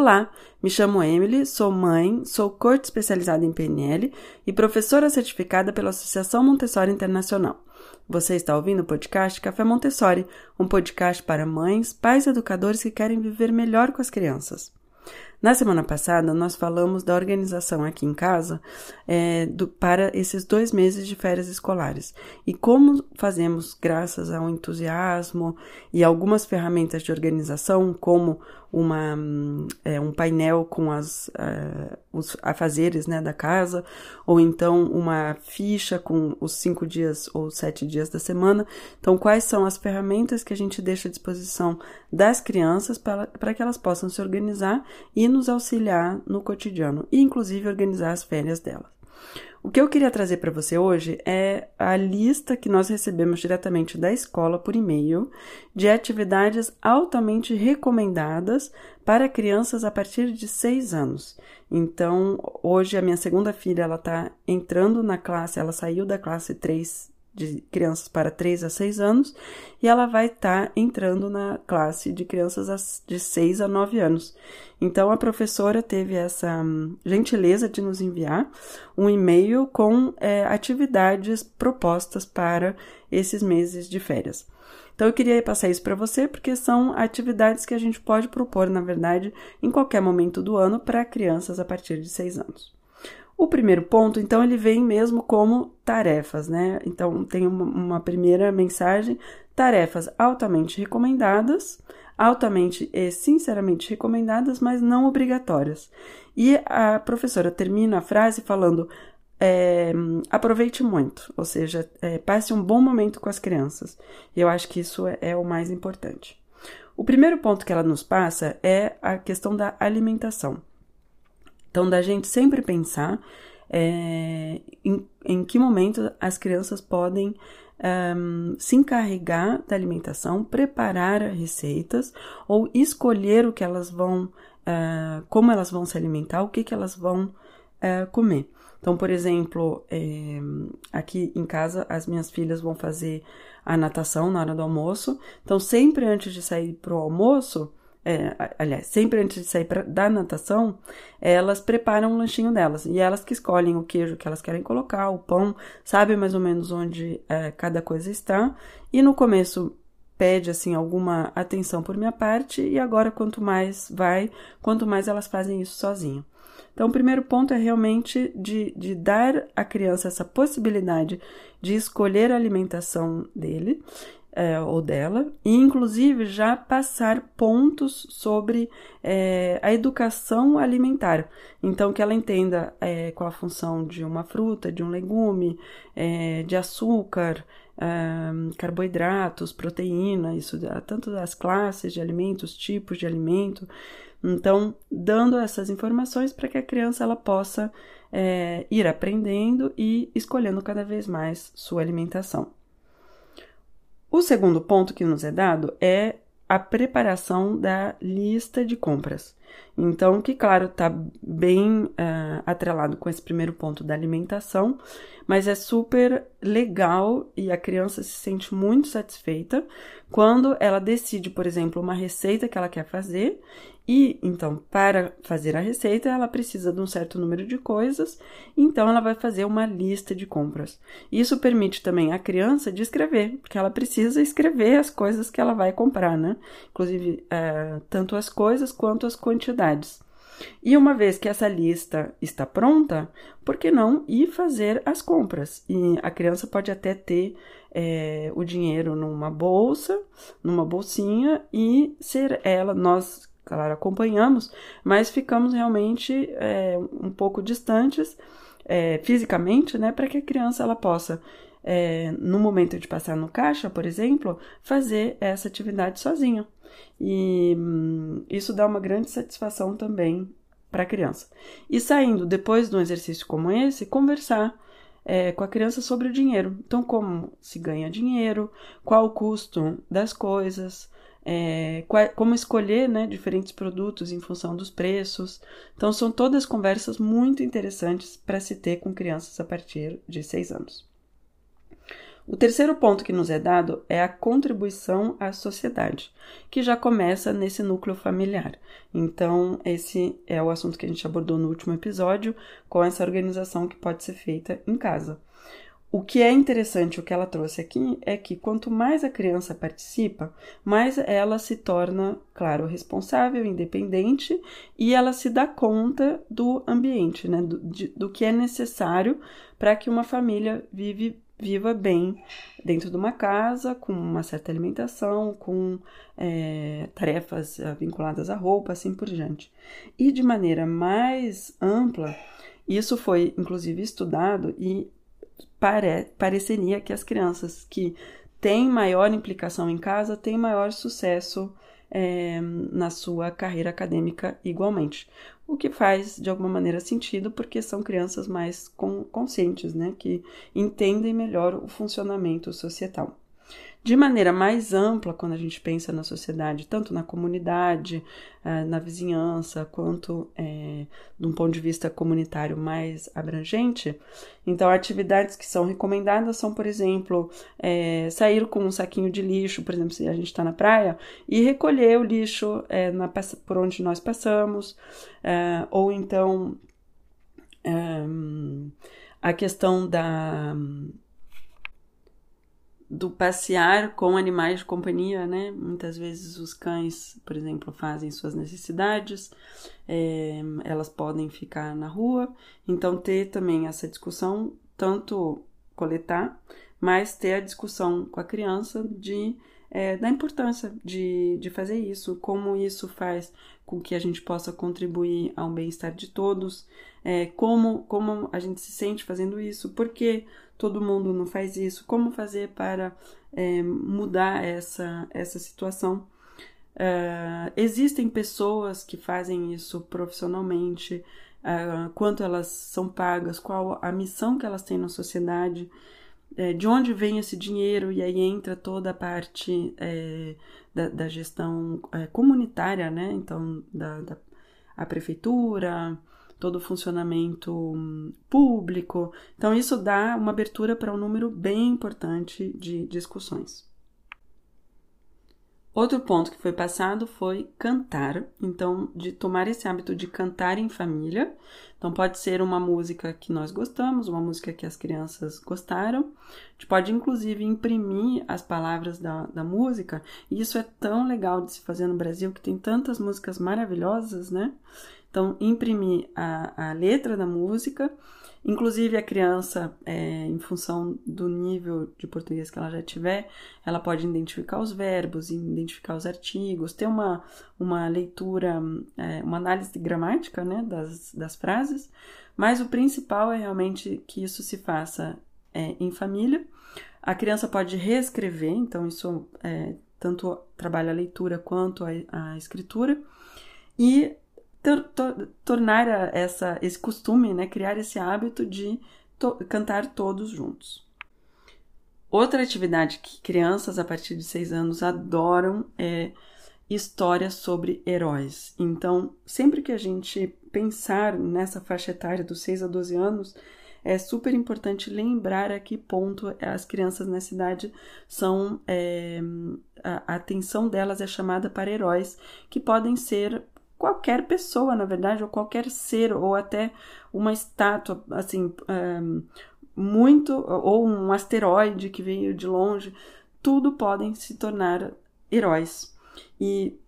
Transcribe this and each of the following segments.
Olá, me chamo Emily, sou mãe, sou coach especializada em PNL e professora certificada pela Associação Montessori Internacional. Você está ouvindo o podcast Café Montessori, um podcast para mães, pais e educadores que querem viver melhor com as crianças. Na semana passada, nós falamos da organização aqui em casa é, do, para esses dois meses de férias escolares e como fazemos, graças ao entusiasmo e algumas ferramentas de organização, como uma, é, um painel com as, uh, os afazeres né, da casa, ou então uma ficha com os cinco dias ou sete dias da semana. Então, quais são as ferramentas que a gente deixa à disposição das crianças para que elas possam se organizar e nos auxiliar no cotidiano e, inclusive, organizar as férias delas. O que eu queria trazer para você hoje é a lista que nós recebemos diretamente da escola por e-mail de atividades altamente recomendadas para crianças a partir de 6 anos. Então, hoje a minha segunda filha ela está entrando na classe, ela saiu da classe 3 de crianças para 3 a 6 anos e ela vai estar tá entrando na classe de crianças de 6 a 9 anos. Então a professora teve essa hum, gentileza de nos enviar um e-mail com é, atividades propostas para esses meses de férias. Então eu queria passar isso para você porque são atividades que a gente pode propor, na verdade, em qualquer momento do ano para crianças a partir de 6 anos. O primeiro ponto, então, ele vem mesmo como tarefas, né? Então, tem uma, uma primeira mensagem: tarefas altamente recomendadas, altamente e sinceramente recomendadas, mas não obrigatórias. E a professora termina a frase falando: é, aproveite muito, ou seja, é, passe um bom momento com as crianças. E eu acho que isso é, é o mais importante. O primeiro ponto que ela nos passa é a questão da alimentação. Então, da gente sempre pensar é, em, em, que momento as crianças podem um, se encarregar da alimentação, preparar receitas ou escolher o que elas vão, uh, como elas vão se alimentar, o que, que elas vão uh, comer. Então, por exemplo, é, aqui em casa as minhas filhas vão fazer a natação na hora do almoço. Então, sempre antes de sair para o almoço, é, aliás, sempre antes de sair pra, da natação, elas preparam um lanchinho delas. E elas que escolhem o queijo que elas querem colocar, o pão, sabem mais ou menos onde é, cada coisa está. E no começo pede assim alguma atenção por minha parte, e agora quanto mais vai, quanto mais elas fazem isso sozinho. Então, o primeiro ponto é realmente de, de dar à criança essa possibilidade de escolher a alimentação dele é, ou dela, e inclusive já passar pontos sobre é, a educação alimentar. Então, que ela entenda é, qual a função de uma fruta, de um legume, é, de açúcar, é, carboidratos, proteína, isso tanto das classes de alimentos, tipos de alimento. Então, dando essas informações para que a criança ela possa é, ir aprendendo e escolhendo cada vez mais sua alimentação. O segundo ponto que nos é dado é a preparação da lista de compras. Então, que claro, está bem uh, atrelado com esse primeiro ponto da alimentação, mas é super legal e a criança se sente muito satisfeita quando ela decide, por exemplo, uma receita que ela quer fazer e então, para fazer a receita, ela precisa de um certo número de coisas, então ela vai fazer uma lista de compras. Isso permite também à criança de escrever, porque ela precisa escrever as coisas que ela vai comprar, né? Inclusive, é, tanto as coisas quanto as quantidades. E uma vez que essa lista está pronta, por que não ir fazer as compras? E a criança pode até ter é, o dinheiro numa bolsa, numa bolsinha e ser ela, nós claro, acompanhamos, mas ficamos realmente é, um pouco distantes é, fisicamente, né, para que a criança ela possa, é, no momento de passar no caixa, por exemplo, fazer essa atividade sozinha. E hum, isso dá uma grande satisfação também para a criança. E saindo depois de um exercício como esse, conversar é, com a criança sobre o dinheiro. Então, como se ganha dinheiro, qual o custo das coisas, é, como escolher né, diferentes produtos em função dos preços. Então, são todas conversas muito interessantes para se ter com crianças a partir de 6 anos. O terceiro ponto que nos é dado é a contribuição à sociedade, que já começa nesse núcleo familiar. Então, esse é o assunto que a gente abordou no último episódio, com essa organização que pode ser feita em casa. O que é interessante, o que ela trouxe aqui, é que quanto mais a criança participa, mais ela se torna, claro, responsável, independente e ela se dá conta do ambiente, né? do, de, do que é necessário para que uma família vive, viva bem dentro de uma casa, com uma certa alimentação, com é, tarefas eh, vinculadas à roupa, assim por diante. E de maneira mais ampla, isso foi inclusive estudado e pare, pareceria que as crianças que têm maior implicação em casa têm maior sucesso é, na sua carreira acadêmica igualmente. O que faz de alguma maneira sentido porque são crianças mais conscientes, né, que entendem melhor o funcionamento societal. De maneira mais ampla, quando a gente pensa na sociedade, tanto na comunidade, eh, na vizinhança, quanto é, de um ponto de vista comunitário mais abrangente, então atividades que são recomendadas são, por exemplo, é, sair com um saquinho de lixo, por exemplo, se a gente está na praia, e recolher o lixo é, na, por onde nós passamos, ou então a questão da do passear com animais de companhia, né? Muitas vezes os cães, por exemplo, fazem suas necessidades, é, elas podem ficar na rua, então ter também essa discussão, tanto coletar, mas ter a discussão com a criança de é, da importância de, de fazer isso, como isso faz com que a gente possa contribuir ao bem-estar de todos, é, como, como a gente se sente fazendo isso, porque todo mundo não faz isso, como fazer para é, mudar essa, essa situação. Uh, existem pessoas que fazem isso profissionalmente, uh, quanto elas são pagas, qual a missão que elas têm na sociedade, é, de onde vem esse dinheiro, e aí entra toda a parte é, da, da, gestão é, comunitária, né? Então, da, da a prefeitura, todo o funcionamento hum, público. Então, isso dá uma abertura para um número bem importante de discussões. Outro ponto que foi passado foi cantar, então, de tomar esse hábito de cantar em família. Então, pode ser uma música que nós gostamos, uma música que as crianças gostaram. A gente pode, inclusive, imprimir as palavras da, da música, e isso é tão legal de se fazer no Brasil, que tem tantas músicas maravilhosas, né? Então, imprimir a, a letra da música, inclusive a criança, é, em função do nível de português que ela já tiver, ela pode identificar os verbos, identificar os artigos, ter uma, uma leitura, é, uma análise gramática né, das, das frases, mas o principal é realmente que isso se faça é, em família. A criança pode reescrever, então isso é, tanto trabalha a leitura quanto a, a escritura. E tor tornar essa, esse costume, né, criar esse hábito de to cantar todos juntos. Outra atividade que crianças a partir de 6 anos adoram é histórias sobre heróis. Então, sempre que a gente pensar nessa faixa etária dos 6 a 12 anos, é super importante lembrar a que ponto as crianças nessa idade são. É, a atenção delas é chamada para heróis, que podem ser qualquer pessoa, na verdade, ou qualquer ser, ou até uma estátua, assim, muito, ou um asteroide que veio de longe, tudo podem se tornar heróis. E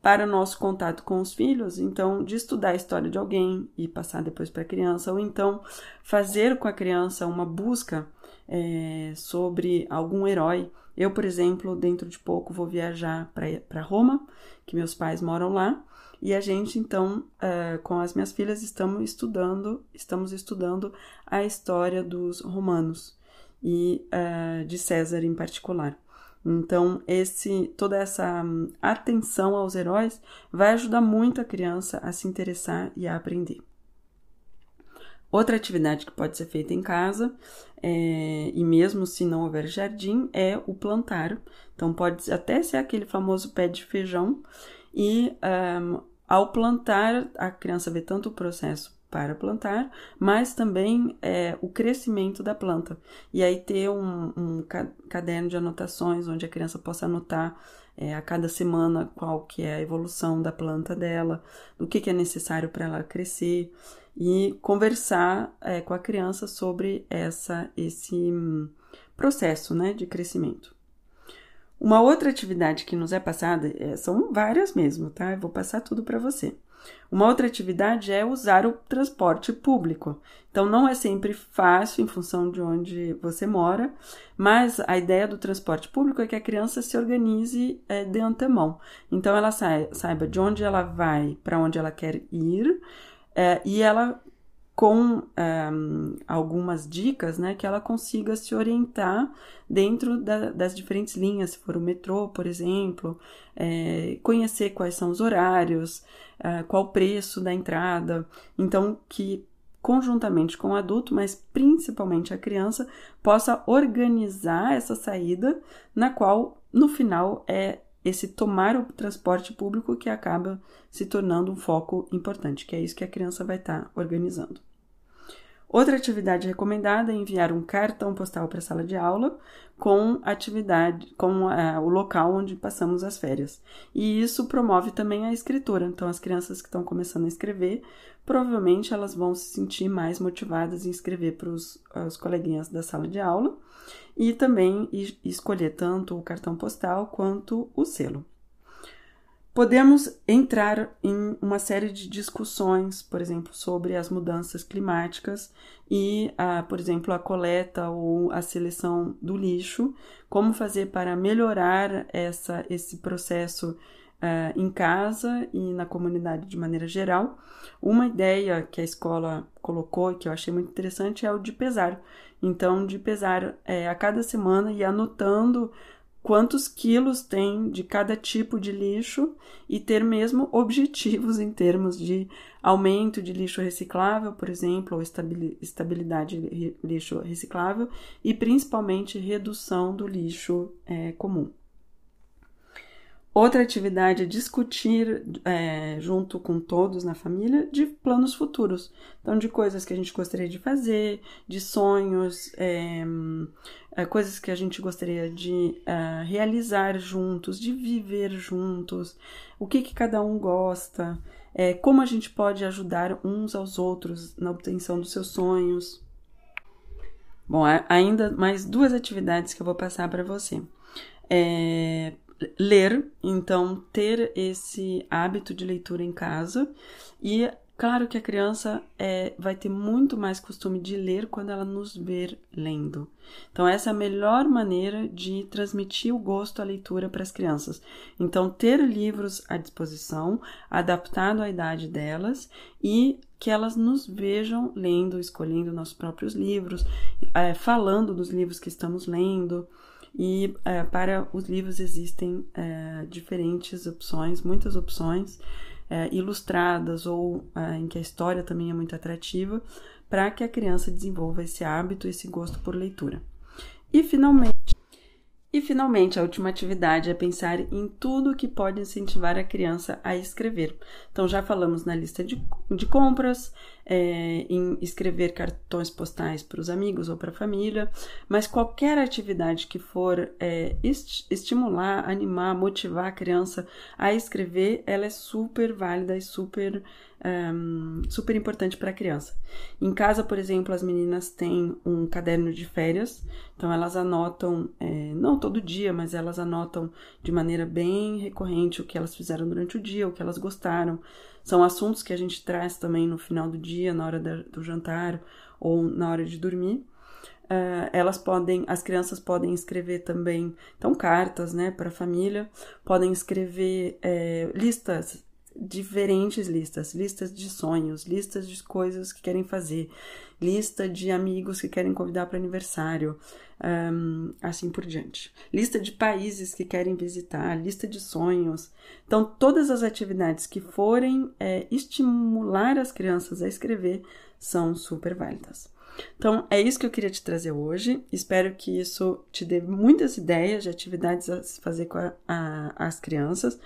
para o nosso contato com os filhos, então, de estudar a história de alguém e passar depois para a criança, ou então fazer com a criança uma busca é, sobre algum herói. Eu, por exemplo, dentro de pouco vou viajar para Roma, que meus pais moram lá, e a gente, então, uh, com as minhas filhas, estamos estudando, estamos estudando a história dos romanos e uh, de César em particular. Então, esse, toda essa um, atenção aos heróis vai ajudar muito a criança a se interessar e a aprender. Outra atividade que pode ser feita em casa, é, e mesmo se não houver jardim, é o plantar. Então, pode até ser aquele famoso pé de feijão, e um, ao plantar, a criança vê tanto o processo para plantar, mas também é, o crescimento da planta. E aí ter um, um caderno de anotações onde a criança possa anotar é, a cada semana qual que é a evolução da planta dela, do que, que é necessário para ela crescer e conversar é, com a criança sobre essa, esse hum, processo né, de crescimento. Uma outra atividade que nos é passada, é, são várias mesmo, tá? Eu vou passar tudo para você. Uma outra atividade é usar o transporte público. Então, não é sempre fácil em função de onde você mora, mas a ideia do transporte público é que a criança se organize é, de antemão. Então, ela saiba de onde ela vai, para onde ela quer ir, é, e ela com um, algumas dicas, né, que ela consiga se orientar dentro da, das diferentes linhas, se for o metrô, por exemplo, é, conhecer quais são os horários, é, qual o preço da entrada, então que conjuntamente com o adulto, mas principalmente a criança, possa organizar essa saída, na qual no final é esse tomar o transporte público que acaba se tornando um foco importante, que é isso que a criança vai estar tá organizando. Outra atividade recomendada é enviar um cartão postal para a sala de aula com atividade, com uh, o local onde passamos as férias. E isso promove também a escritura. Então, as crianças que estão começando a escrever, provavelmente elas vão se sentir mais motivadas em escrever para os coleguinhas da sala de aula e também escolher tanto o cartão postal quanto o selo. Podemos entrar em uma série de discussões, por exemplo, sobre as mudanças climáticas e, a, por exemplo, a coleta ou a seleção do lixo, como fazer para melhorar essa, esse processo uh, em casa e na comunidade de maneira geral. Uma ideia que a escola colocou que eu achei muito interessante é o de pesar. Então, de pesar é, a cada semana e anotando quantos quilos tem de cada tipo de lixo e ter mesmo objetivos em termos de aumento de lixo reciclável, por exemplo, ou estabilidade de lixo reciclável e principalmente redução do lixo é, comum. Outra atividade é discutir é, junto com todos na família de planos futuros. Então, de coisas que a gente gostaria de fazer, de sonhos, é, é, coisas que a gente gostaria de é, realizar juntos, de viver juntos, o que, que cada um gosta, é, como a gente pode ajudar uns aos outros na obtenção dos seus sonhos. Bom, ainda mais duas atividades que eu vou passar para você. É, ler, então ter esse hábito de leitura em casa e claro que a criança é, vai ter muito mais costume de ler quando ela nos ver lendo. Então essa é a melhor maneira de transmitir o gosto à leitura para as crianças. Então ter livros à disposição, adaptado à idade delas e que elas nos vejam lendo, escolhendo nossos próprios livros, é, falando dos livros que estamos lendo. E é, para os livros existem é, diferentes opções, muitas opções é, ilustradas ou é, em que a história também é muito atrativa, para que a criança desenvolva esse hábito, esse gosto por leitura. E finalmente, e finalmente, a última atividade é pensar em tudo que pode incentivar a criança a escrever. Então, já falamos na lista de, de compras, é, em escrever cartões postais para os amigos ou para a família, mas qualquer atividade que for é, est estimular, animar, motivar a criança a escrever, ela é super válida e super um, super importante para a criança. Em casa, por exemplo, as meninas têm um caderno de férias, então elas anotam, é, não todo dia, mas elas anotam de maneira bem recorrente o que elas fizeram durante o dia, o que elas gostaram. São assuntos que a gente traz também no final do dia, na hora do jantar ou na hora de dormir. Uh, elas podem, as crianças podem escrever também, então, cartas, né, para a família, podem escrever é, listas diferentes listas, listas de sonhos, listas de coisas que querem fazer, lista de amigos que querem convidar para aniversário, um, assim por diante. Lista de países que querem visitar, lista de sonhos. Então, todas as atividades que forem é, estimular as crianças a escrever são super válidas. Então, é isso que eu queria te trazer hoje. Espero que isso te dê muitas ideias de atividades a fazer com a, a, as crianças.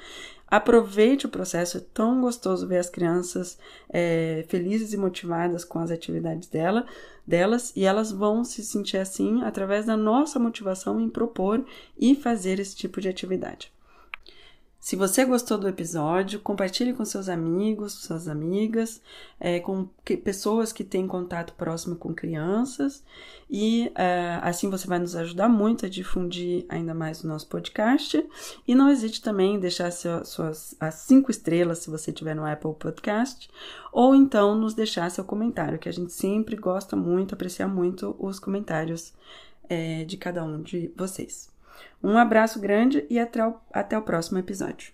Aproveite o processo, é tão gostoso ver as crianças é, felizes e motivadas com as atividades dela, delas, e elas vão se sentir assim através da nossa motivação em propor e fazer esse tipo de atividade. Se você gostou do episódio, compartilhe com seus amigos, suas amigas, é, com que, pessoas que têm contato próximo com crianças, e é, assim você vai nos ajudar muito a difundir ainda mais o nosso podcast. E não hesite também em deixar seu, suas as cinco estrelas se você tiver no Apple Podcast, ou então nos deixar seu comentário, que a gente sempre gosta muito, aprecia muito os comentários é, de cada um de vocês. Um abraço grande e até o, até o próximo episódio.